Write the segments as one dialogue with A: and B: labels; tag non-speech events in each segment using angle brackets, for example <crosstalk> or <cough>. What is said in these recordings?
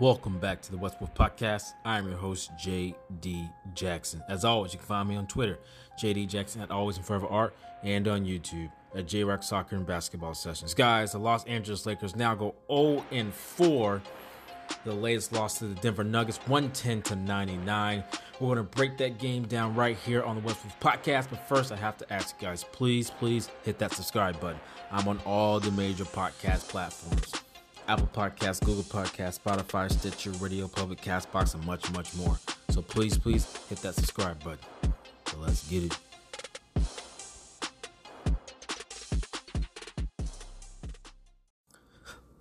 A: Welcome back to the West Wolf Podcast. I am your host, JD Jackson. As always, you can find me on Twitter, JD Jackson at Always and Forever Art, and on YouTube at J Rock Soccer and Basketball Sessions. Guys, the Los Angeles Lakers now go 0 and 4. The latest loss to the Denver Nuggets, 110 to 99. We're going to break that game down right here on the West Wolf Podcast. But first, I have to ask you guys, please, please hit that subscribe button. I'm on all the major podcast platforms. Apple Podcasts, Google Podcasts, Spotify, Stitcher, Radio Public, Castbox, and much, much more. So please, please hit that subscribe button. So let's get it.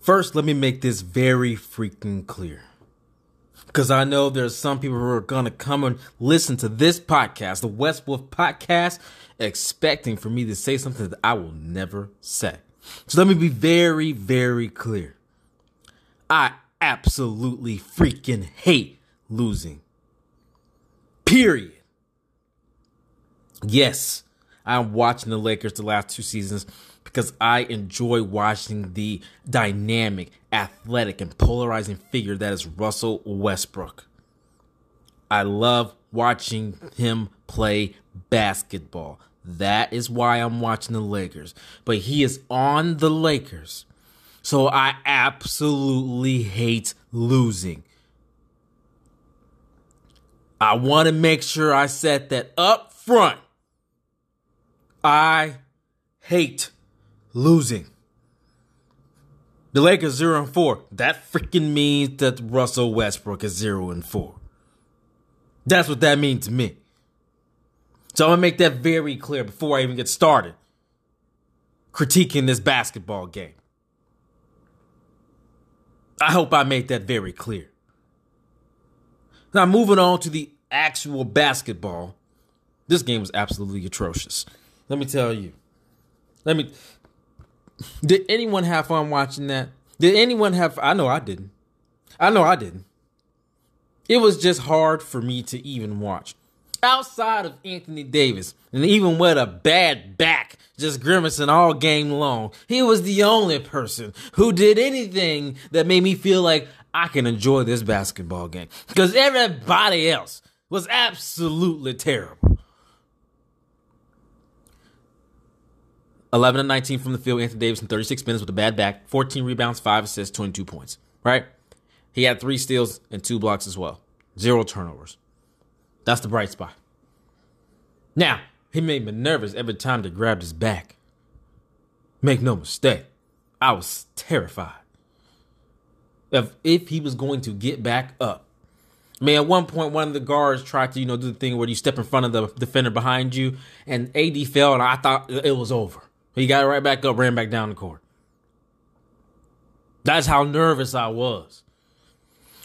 A: First, let me make this very freaking clear. Because I know there's some people who are going to come and listen to this podcast, the West Wolf podcast, expecting for me to say something that I will never say. So let me be very, very clear. I absolutely freaking hate losing. Period. Yes, I'm watching the Lakers the last two seasons because I enjoy watching the dynamic, athletic, and polarizing figure that is Russell Westbrook. I love watching him play basketball. That is why I'm watching the Lakers. But he is on the Lakers. So I absolutely hate losing. I want to make sure I set that up front. I hate losing. The Lakers 0 and 4. That freaking means that Russell Westbrook is 0 and 4. That's what that means to me. So I'm going to make that very clear before I even get started critiquing this basketball game. I hope I made that very clear. Now, moving on to the actual basketball, this game was absolutely atrocious. Let me tell you. Let me. Did anyone have fun watching that? Did anyone have? I know I didn't. I know I didn't. It was just hard for me to even watch. Outside of Anthony Davis, and even with a bad back, just grimacing all game long, he was the only person who did anything that made me feel like I can enjoy this basketball game. Because everybody else was absolutely terrible. 11 and 19 from the field, Anthony Davis in 36 minutes with a bad back, 14 rebounds, 5 assists, 22 points, right? He had three steals and two blocks as well. Zero turnovers. That's the bright spot. Now, he made me nervous every time they grabbed his back. Make no mistake, I was terrified. If, if he was going to get back up. I mean, at one point, one of the guards tried to, you know, do the thing where you step in front of the defender behind you, and AD fell, and I thought it was over. He got right back up, ran back down the court. That's how nervous I was.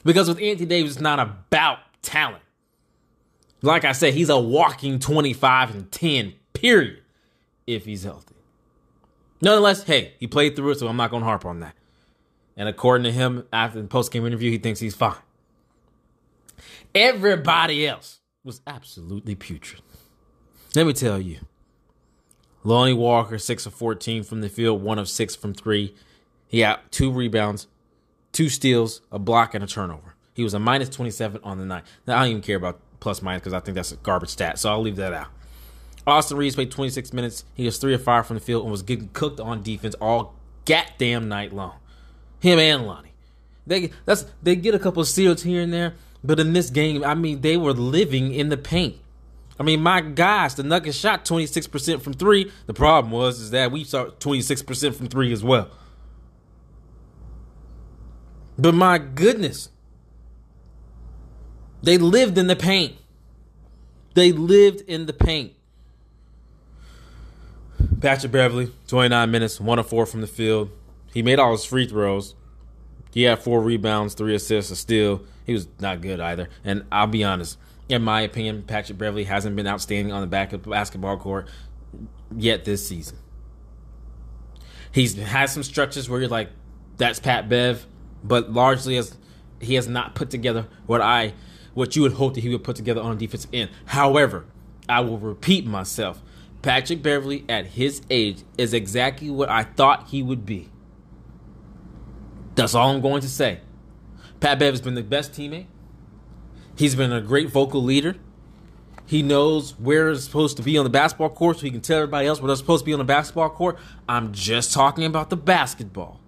A: Because with Anthony Davis, it's not about talent. Like I said, he's a walking 25 and 10, period, if he's healthy. Nonetheless, hey, he played through it, so I'm not going to harp on that. And according to him, after the post game interview, he thinks he's fine. Everybody else was absolutely putrid. Let me tell you. Lonnie Walker, 6 of 14 from the field, 1 of 6 from 3. He had two rebounds, two steals, a block, and a turnover. He was a minus 27 on the night. Now, I don't even care about plus minus because I think that's a garbage stat, so I'll leave that out. Austin Reaves played 26 minutes. He was 3 of 5 from the field and was getting cooked on defense all goddamn night long. Him and Lonnie. They that's they get a couple of steals here and there, but in this game, I mean, they were living in the paint. I mean, my gosh, the Nuggets shot 26% from three. The problem was is that we shot 26% from three as well. But my goodness, they lived in the paint. They lived in the paint. Patrick Beverley, 29 minutes, 1 of 4 from the field. He made all his free throws. He had four rebounds, three assists, a steal. He was not good either. And I'll be honest, in my opinion, Patrick Beverley hasn't been outstanding on the back of the basketball court yet this season. He's had some stretches where you're like, that's Pat Bev, but largely as he has not put together what I what you would hope that he would put together on defensive end. However, I will repeat myself. Patrick Beverley at his age is exactly what I thought he would be. That's all I'm going to say. Pat Bev has been the best teammate. He's been a great vocal leader. He knows where it's supposed to be on the basketball court, so he can tell everybody else where they're supposed to be on the basketball court. I'm just talking about the basketball.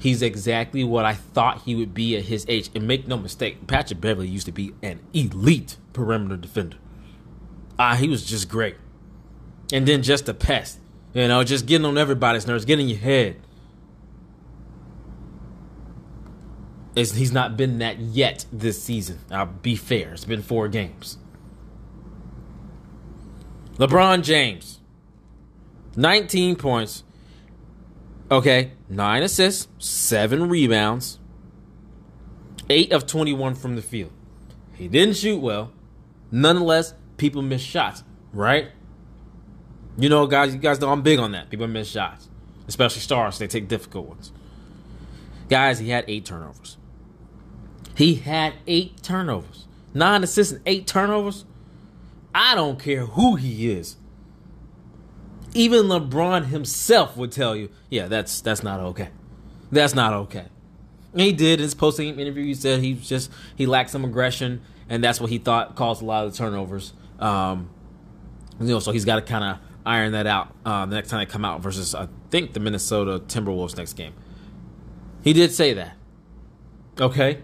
A: He's exactly what I thought he would be at his age. And make no mistake, Patrick Beverley used to be an elite perimeter defender. Ah, he was just great. And then just a pest. You know, just getting on everybody's nerves, getting your head. It's, he's not been that yet this season. I'll be fair. It's been four games. LeBron James, 19 points. Okay, nine assists, seven rebounds, eight of 21 from the field. He didn't shoot well. Nonetheless, people miss shots, right? You know, guys, you guys know I'm big on that. People miss shots, especially stars. They take difficult ones. Guys, he had eight turnovers. He had eight turnovers. Nine assists and eight turnovers. I don't care who he is. Even LeBron himself would tell you, yeah, that's that's not okay. That's not okay. And he did in his post game interview. He said he just he lacked some aggression, and that's what he thought caused a lot of the turnovers. Um, you know, so he's got to kind of iron that out uh, the next time they come out versus I think the Minnesota Timberwolves next game. He did say that. Okay.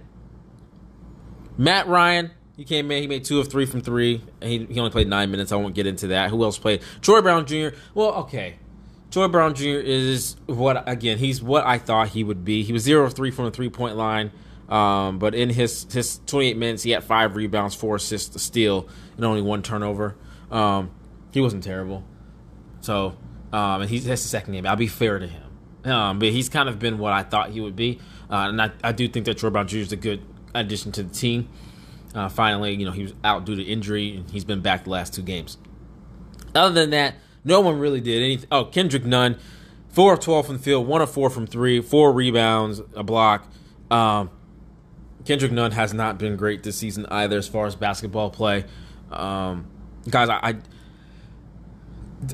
A: Matt Ryan, he came in. He made two of three from three. He, he only played nine minutes. I won't get into that. Who else played? Troy Brown Jr. Well, okay. Troy Brown Jr. is what again? He's what I thought he would be. He was zero of three from the three point line. Um, but in his his 28 minutes, he had five rebounds, four assists, a steal, and only one turnover. Um, he wasn't terrible. So, um, and he's that's the second game. I'll be fair to him. Um, but he's kind of been what I thought he would be, uh, and I, I do think that Troy Brown Jr. is a good addition to the team. Uh, finally, you know, he was out due to injury, and he's been back the last two games. Other than that, no one really did anything. Oh, Kendrick Nunn, four of twelve from the field, one of four from three, four rebounds, a block. Um, Kendrick Nunn has not been great this season either, as far as basketball play. Um, guys, I,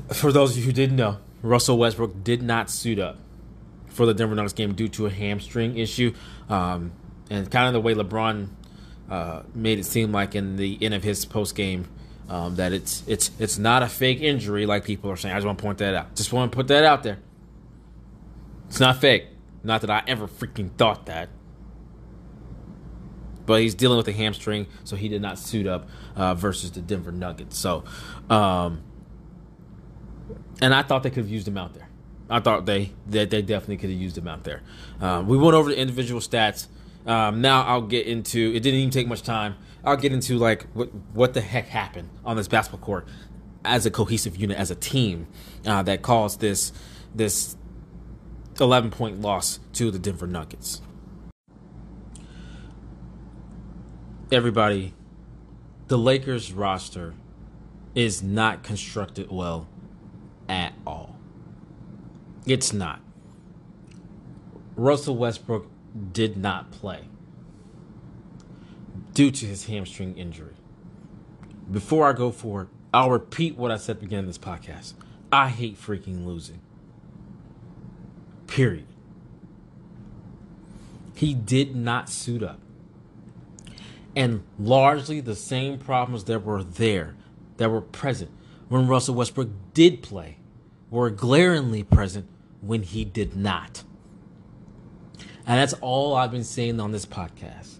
A: I for those of you who didn't know, Russell Westbrook did not suit up for the Denver Nuggets game due to a hamstring issue, um, and kind of the way LeBron uh, made it seem like in the end of his post game um, that it's it's it's not a fake injury like people are saying. I just want to point that out. Just want to put that out there. It's not fake. Not that I ever freaking thought that. But he's dealing with a hamstring, so he did not suit up uh, versus the Denver Nuggets. So, um, and I thought they could have used him out there. I thought they that they definitely could have used him out there. Uh, we went over the individual stats. Um, now I'll get into. It didn't even take much time. I'll get into like what what the heck happened on this basketball court as a cohesive unit, as a team uh, that caused this this eleven point loss to the Denver Nuggets. Everybody, the Lakers roster is not constructed well at all. It's not. Russell Westbrook did not play due to his hamstring injury. Before I go forward, I'll repeat what I said at the beginning of this podcast. I hate freaking losing. Period. He did not suit up. And largely the same problems that were there, that were present when Russell Westbrook did play, were glaringly present when he did not. And that's all I've been saying on this podcast.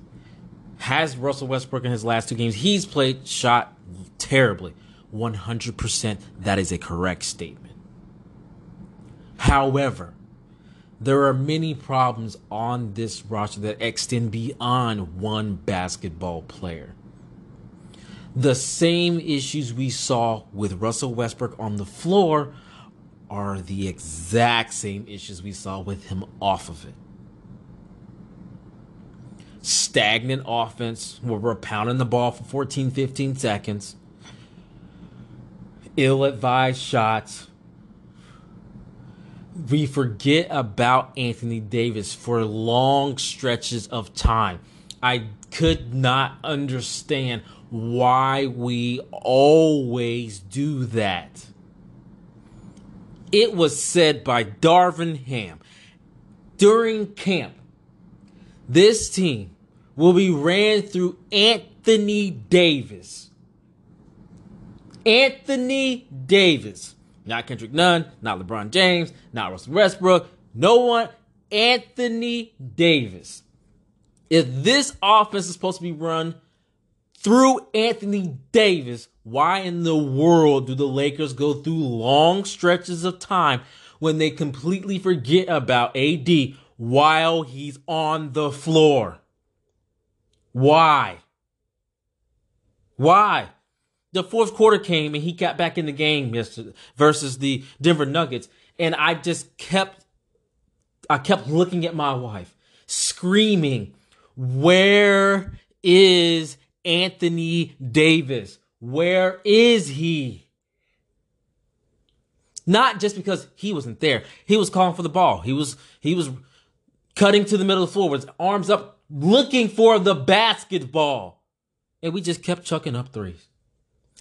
A: Has Russell Westbrook in his last two games, he's played shot terribly. 100% that is a correct statement. However, there are many problems on this roster that extend beyond one basketball player. The same issues we saw with Russell Westbrook on the floor are the exact same issues we saw with him off of it stagnant offense where we're pounding the ball for 14, 15 seconds, ill advised shots. We forget about Anthony Davis for long stretches of time. I could not understand why we always do that. It was said by Darvin Ham during camp This team will be ran through Anthony Davis. Anthony Davis. Not Kendrick Nunn, not LeBron James, not Russell Westbrook, no one. Anthony Davis. If this offense is supposed to be run through Anthony Davis, why in the world do the Lakers go through long stretches of time when they completely forget about AD while he's on the floor? Why? Why? The fourth quarter came and he got back in the game yesterday versus the Denver Nuggets. And I just kept, I kept looking at my wife, screaming, where is Anthony Davis? Where is he? Not just because he wasn't there. He was calling for the ball. He was, he was cutting to the middle of the floor with arms up, looking for the basketball. And we just kept chucking up threes.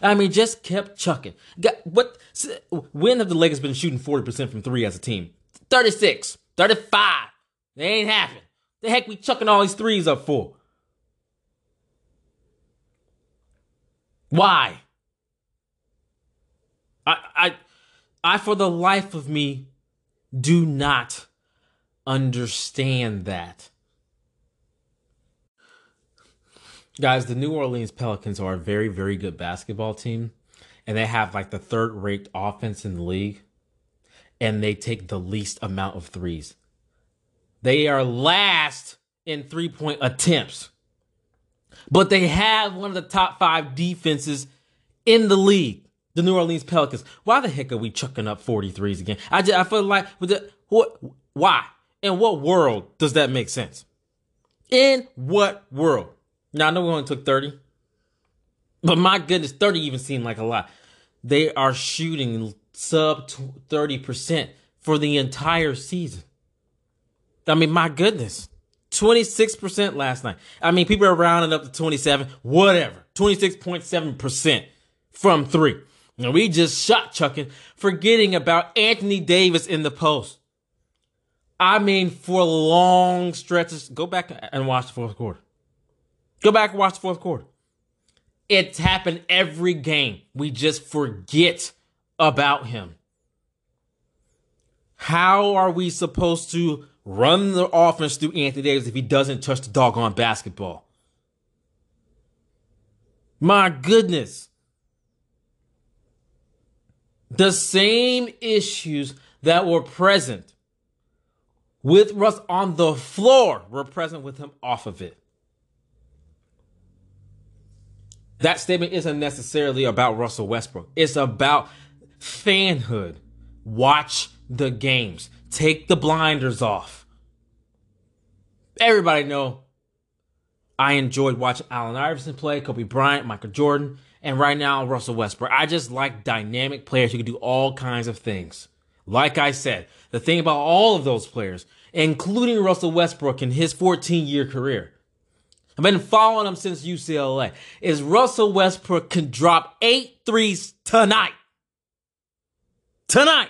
A: I mean, just kept chucking. Got, what? When have the Lakers been shooting 40% from three as a team? 36, 35. They ain't happening. The heck we chucking all these threes up for? Why? I, I, I, for the life of me, do not understand that. Guys, the New Orleans Pelicans are a very, very good basketball team, and they have like the third ranked offense in the league, and they take the least amount of threes. They are last in three point attempts, but they have one of the top five defenses in the league. The New Orleans Pelicans. Why the heck are we chucking up 43s again? I just, I feel like the what why? In what world does that make sense? In what world? Now I know we only took 30. But my goodness, 30 even seemed like a lot. They are shooting sub 30% for the entire season. I mean, my goodness. 26% last night. I mean, people are rounding up to 27, whatever. 26.7% from three. And we just shot chucking, forgetting about Anthony Davis in the post. I mean, for long stretches. Go back and watch the fourth quarter. Go back and watch the fourth quarter. It's happened every game. We just forget about him. How are we supposed to run the offense through Anthony Davis if he doesn't touch the doggone basketball? My goodness. The same issues that were present with Russ on the floor were present with him off of it. That statement isn't necessarily about Russell Westbrook. It's about fanhood. Watch the games. Take the blinders off. Everybody know I enjoyed watching Allen Iverson play, Kobe Bryant, Michael Jordan, and right now Russell Westbrook. I just like dynamic players who can do all kinds of things. Like I said, the thing about all of those players, including Russell Westbrook in his 14 year career, I've been following him since UCLA, is Russell Westbrook can drop eight threes tonight. Tonight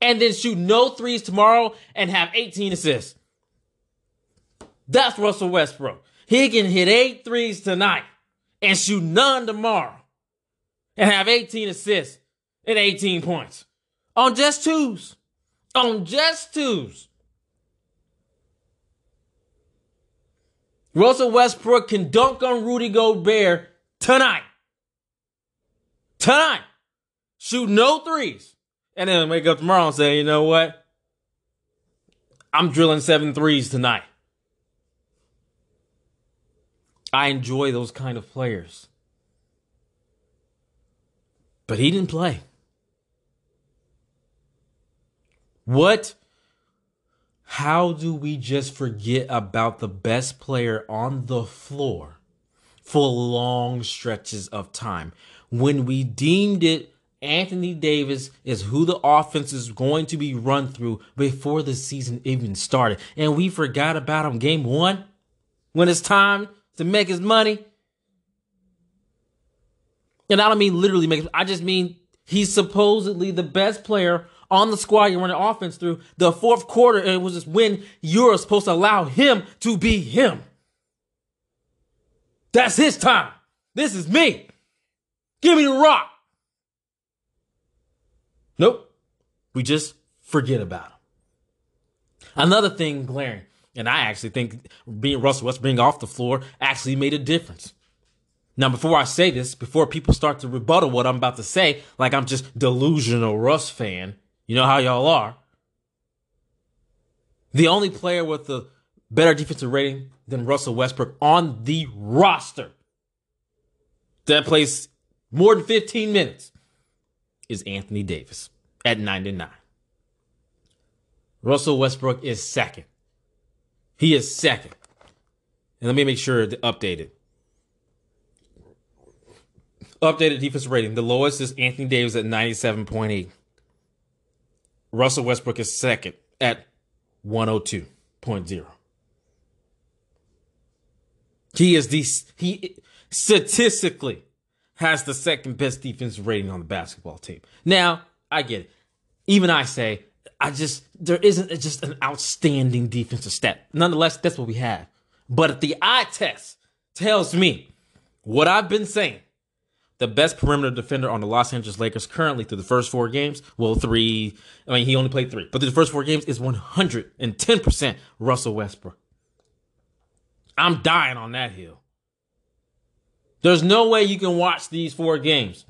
A: and then shoot no threes tomorrow and have 18 assists. That's Russell Westbrook. He can hit eight threes tonight and shoot none tomorrow and have 18 assists and 18 points on just twos. On just twos. Russell Westbrook can dunk on Rudy Gobert tonight. Tonight. Shoot no threes and then wake up tomorrow and say, you know what? I'm drilling seven threes tonight. I enjoy those kind of players. But he didn't play. What? How do we just forget about the best player on the floor for long stretches of time when we deemed it Anthony Davis is who the offense is going to be run through before the season even started. And we forgot about him game one when it's time to make his money. And I don't mean literally make I just mean he's supposedly the best player on the squad you're running offense through the fourth quarter, and it was just when you're supposed to allow him to be him. That's his time. This is me. Give me the rock. Nope. We just forget about him. Another thing glaring, and I actually think being Russell Westbrook being off the floor actually made a difference. Now, before I say this, before people start to rebuttal what I'm about to say, like I'm just delusional Russ fan, you know how y'all are. The only player with a better defensive rating than Russell Westbrook on the roster that plays more than 15 minutes is Anthony Davis at 99. Russell Westbrook is second. He is second. And let me make sure to update it. Updated defense rating. The lowest is Anthony Davis at 97.8. Russell Westbrook is second at 102.0. He is the he statistically has the second best defensive rating on the basketball team. Now, I get it. Even I say, I just there isn't just an outstanding defensive stat. Nonetheless, that's what we have. But the eye test tells me what I've been saying the best perimeter defender on the Los Angeles Lakers currently through the first four games. Well, three. I mean, he only played three, but through the first four games is 110% Russell Westbrook. I'm dying on that hill. There's no way you can watch these four games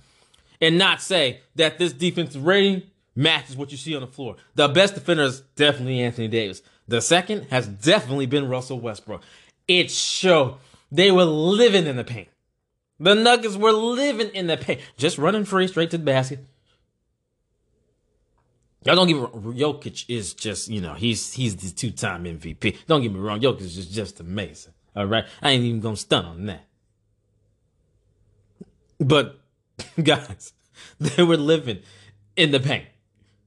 A: and not say that this defensive rating matches what you see on the floor. The best defender is definitely Anthony Davis. The second has definitely been Russell Westbrook. It showed they were living in the paint. The Nuggets were living in the paint, just running free straight to the basket. Y'all don't get me wrong. Jokic is just, you know, he's he's the two time MVP. Don't get me wrong. Jokic is just amazing. All right. I ain't even gonna stun on that. But <laughs> guys, <laughs> they were living in the paint.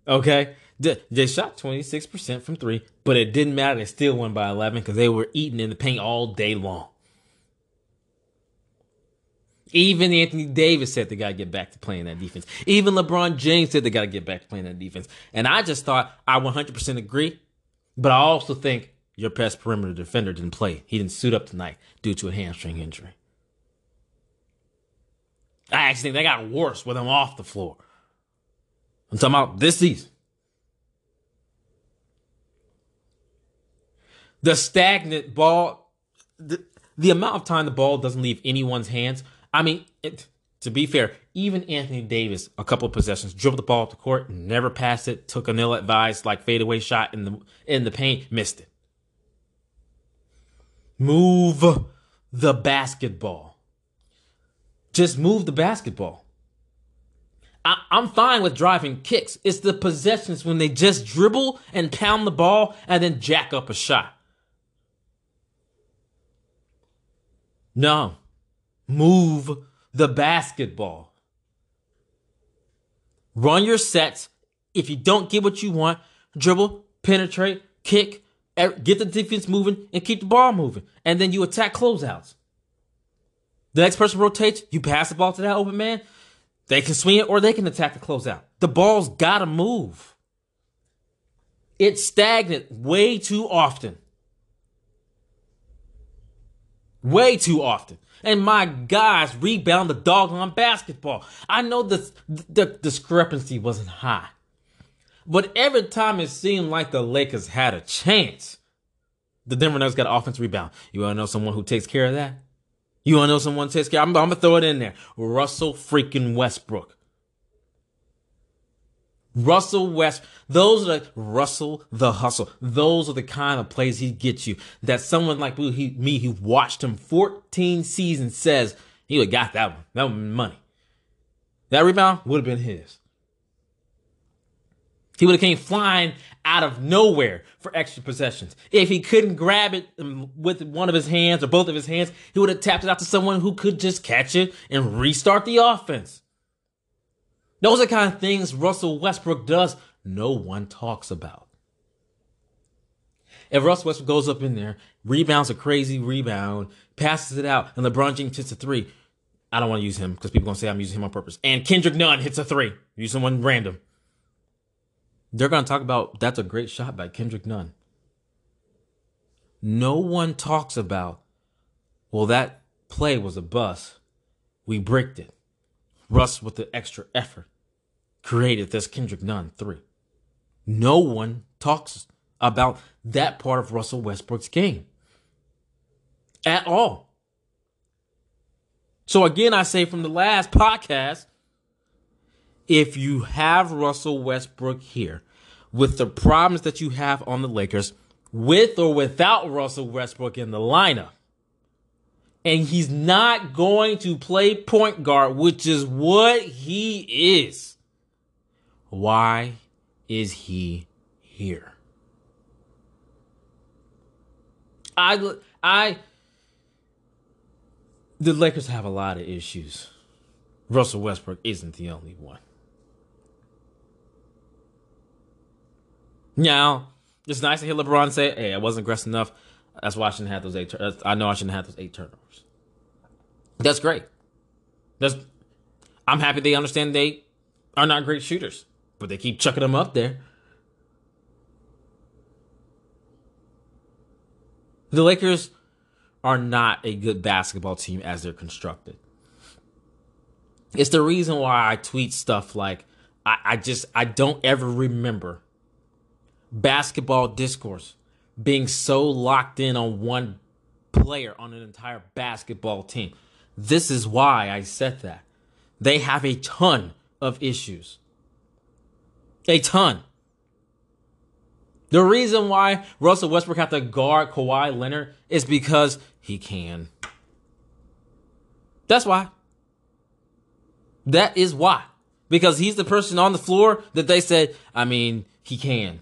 A: Okay. They, they shot 26% from three, but it didn't matter. They still won by 11 because they were eating in the paint all day long. Even Anthony Davis said they got to get back to playing that defense. Even LeBron James said they got to get back to playing that defense. And I just thought I 100% agree, but I also think your best perimeter defender didn't play. He didn't suit up tonight due to a hamstring injury. I actually think they got worse with him off the floor. I'm talking about this season. The stagnant ball, the, the amount of time the ball doesn't leave anyone's hands I mean, it, to be fair, even Anthony Davis, a couple of possessions, dribbled the ball up the court, never passed it, took a nil advice, like fadeaway shot in the in the paint, missed it. Move the basketball. Just move the basketball. I, I'm fine with driving kicks. It's the possessions when they just dribble and pound the ball and then jack up a shot. No, move the basketball. Run your sets. If you don't get what you want, dribble, penetrate, kick, get the defense moving, and keep the ball moving. And then you attack closeouts. The next person rotates, you pass the ball to that open man. They can swing it or they can attack the closeout. The ball's gotta move. It's stagnant way too often. Way too often. And my guys rebound the doggone basketball. I know the, the discrepancy wasn't high. But every time it seemed like the Lakers had a chance, the Denver Nuggets got an offensive rebound. You want to know someone who takes care of that? You want to know someone takes care? I'm, I'm going to throw it in there. Russell freaking Westbrook. Russell West, those are the Russell the hustle. Those are the kind of plays he gets you. That someone like me who watched him 14 seasons says he would have got that one. That one money. That rebound would have been his. He would have came flying out of nowhere for extra possessions. If he couldn't grab it um, with one of his hands or both of his hands, he would have tapped it out to someone who could just catch it and restart the offense. Those are the kind of things Russell Westbrook does no one talks about. If Russell Westbrook goes up in there, rebounds a crazy rebound, passes it out, and LeBron James hits a three, I don't want to use him because people are going to say I'm using him on purpose. And Kendrick Nunn hits a three. Use someone random. they're going to talk about that's a great shot by Kendrick Nunn. No one talks about, well, that play was a bust. We bricked it. Russ, with the extra effort, created this Kendrick Nunn three. No one talks about that part of Russell Westbrook's game at all. So, again, I say from the last podcast if you have Russell Westbrook here with the problems that you have on the Lakers, with or without Russell Westbrook in the lineup, and he's not going to play point guard, which is what he is, why is he here? I, I, the Lakers have a lot of issues. Russell Westbrook isn't the only one. Now, it's nice to hear LeBron say, "Hey, I wasn't aggressive enough. That's why I shouldn't have those eight. Tur- I know I shouldn't have those eight turnovers." That's great. That's. I'm happy they understand they are not great shooters, but they keep chucking them up there. The Lakers are not a good basketball team as they're constructed. It's the reason why I tweet stuff like I, I just I don't ever remember basketball discourse being so locked in on one player on an entire basketball team. This is why I said that. They have a ton of issues. A ton. The reason why Russell Westbrook have to guard Kawhi Leonard is because he can. That's why. That is why. Because he's the person on the floor that they said, I mean, he can.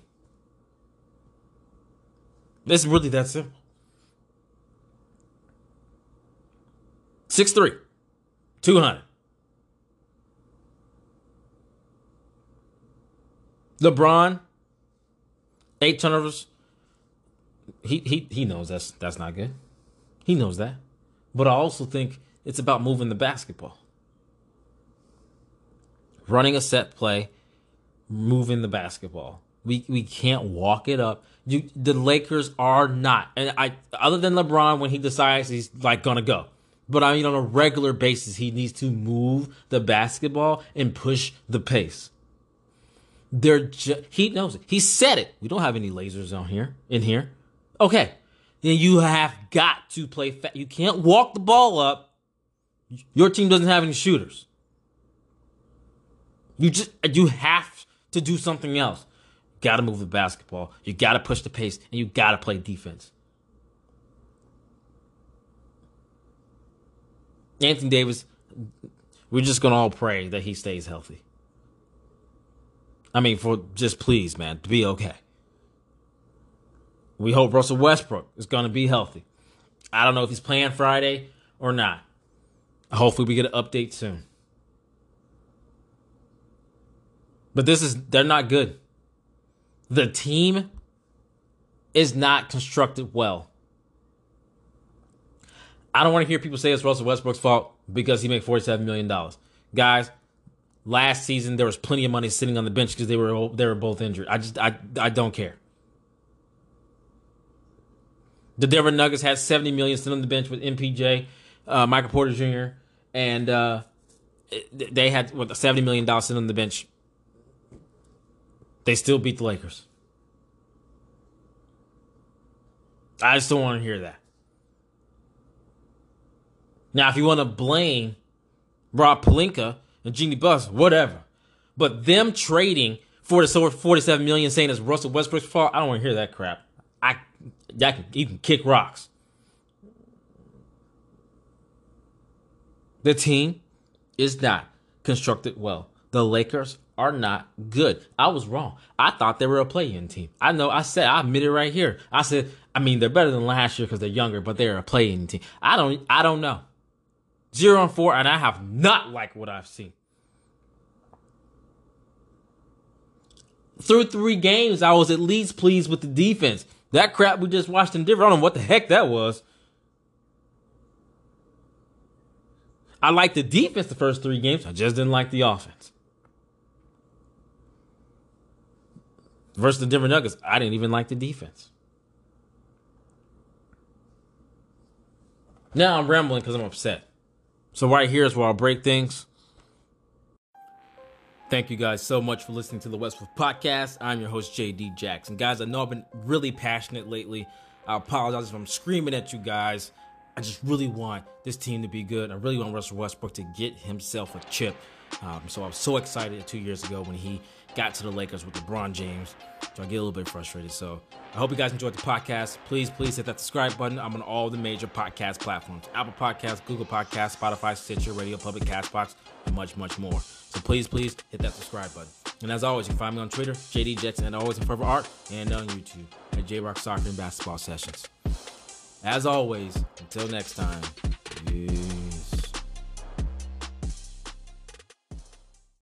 A: It's really that simple. Six three, two hundred. LeBron, eight turnovers. He he he knows that's that's not good. He knows that. But I also think it's about moving the basketball. Running a set play, moving the basketball. We we can't walk it up. You the Lakers are not. And I other than LeBron when he decides he's like gonna go. But I mean on a regular basis he needs to move the basketball and push the pace. They're ju- he knows it. He said it. We don't have any lasers on here in here. Okay. Then you have got to play fast. You can't walk the ball up. Your team doesn't have any shooters. You just you have to do something else. Got to move the basketball. You got to push the pace, and you got to play defense. Anthony Davis, we're just gonna all pray that he stays healthy. I mean, for just please, man, to be okay. We hope Russell Westbrook is gonna be healthy. I don't know if he's playing Friday or not. Hopefully, we get an update soon. But this is, they're not good. The team is not constructed well. I don't want to hear people say it's Russell Westbrook's fault because he made $47 million. Guys, last season there was plenty of money sitting on the bench because they were they were both injured. I just I I don't care. The Denver Nuggets had 70 million sitting on the bench with MPJ, uh, Michael Porter Jr., and uh, they had what 70 million dollars sitting on the bench they still beat the Lakers. I just don't want to hear that. Now, if you want to blame Rob Pelinka and Jeanie Buss, whatever. But them trading for the 47 million saying it's Russell Westbrook's fault, I don't want to hear that crap. I, I can, you can kick rocks. The team is not constructed well. The Lakers are not good. I was wrong. I thought they were a play-in team. I know. I said. I admit it right here. I said. I mean, they're better than last year because they're younger, but they're a play-in team. I don't. I don't know. Zero and four, and I have not liked what I've seen. Through three games, I was at least pleased with the defense. That crap we just watched in Denver, I don't know what the heck that was. I liked the defense the first three games. I just didn't like the offense. Versus the Denver Nuggets, I didn't even like the defense. Now I'm rambling because I'm upset. So right here is where I'll break things. Thank you guys so much for listening to the West Wolf Podcast. I'm your host, JD Jackson. Guys, I know I've been really passionate lately. I apologize if I'm screaming at you guys. I just really want this team to be good. I really want Russell Westbrook to get himself a chip. Um, so I was so excited two years ago when he got to the Lakers with LeBron James. So I get a little bit frustrated. So I hope you guys enjoyed the podcast. Please, please hit that subscribe button. I'm on all the major podcast platforms Apple Podcasts, Google Podcasts, Spotify, Stitcher, Radio Public, Castbox, and much, much more. So please, please hit that subscribe button. And as always, you can find me on Twitter, JD Jackson, and always in Forever Art, and on YouTube at J Rock Soccer and Basketball Sessions. As always, until next time, yeah.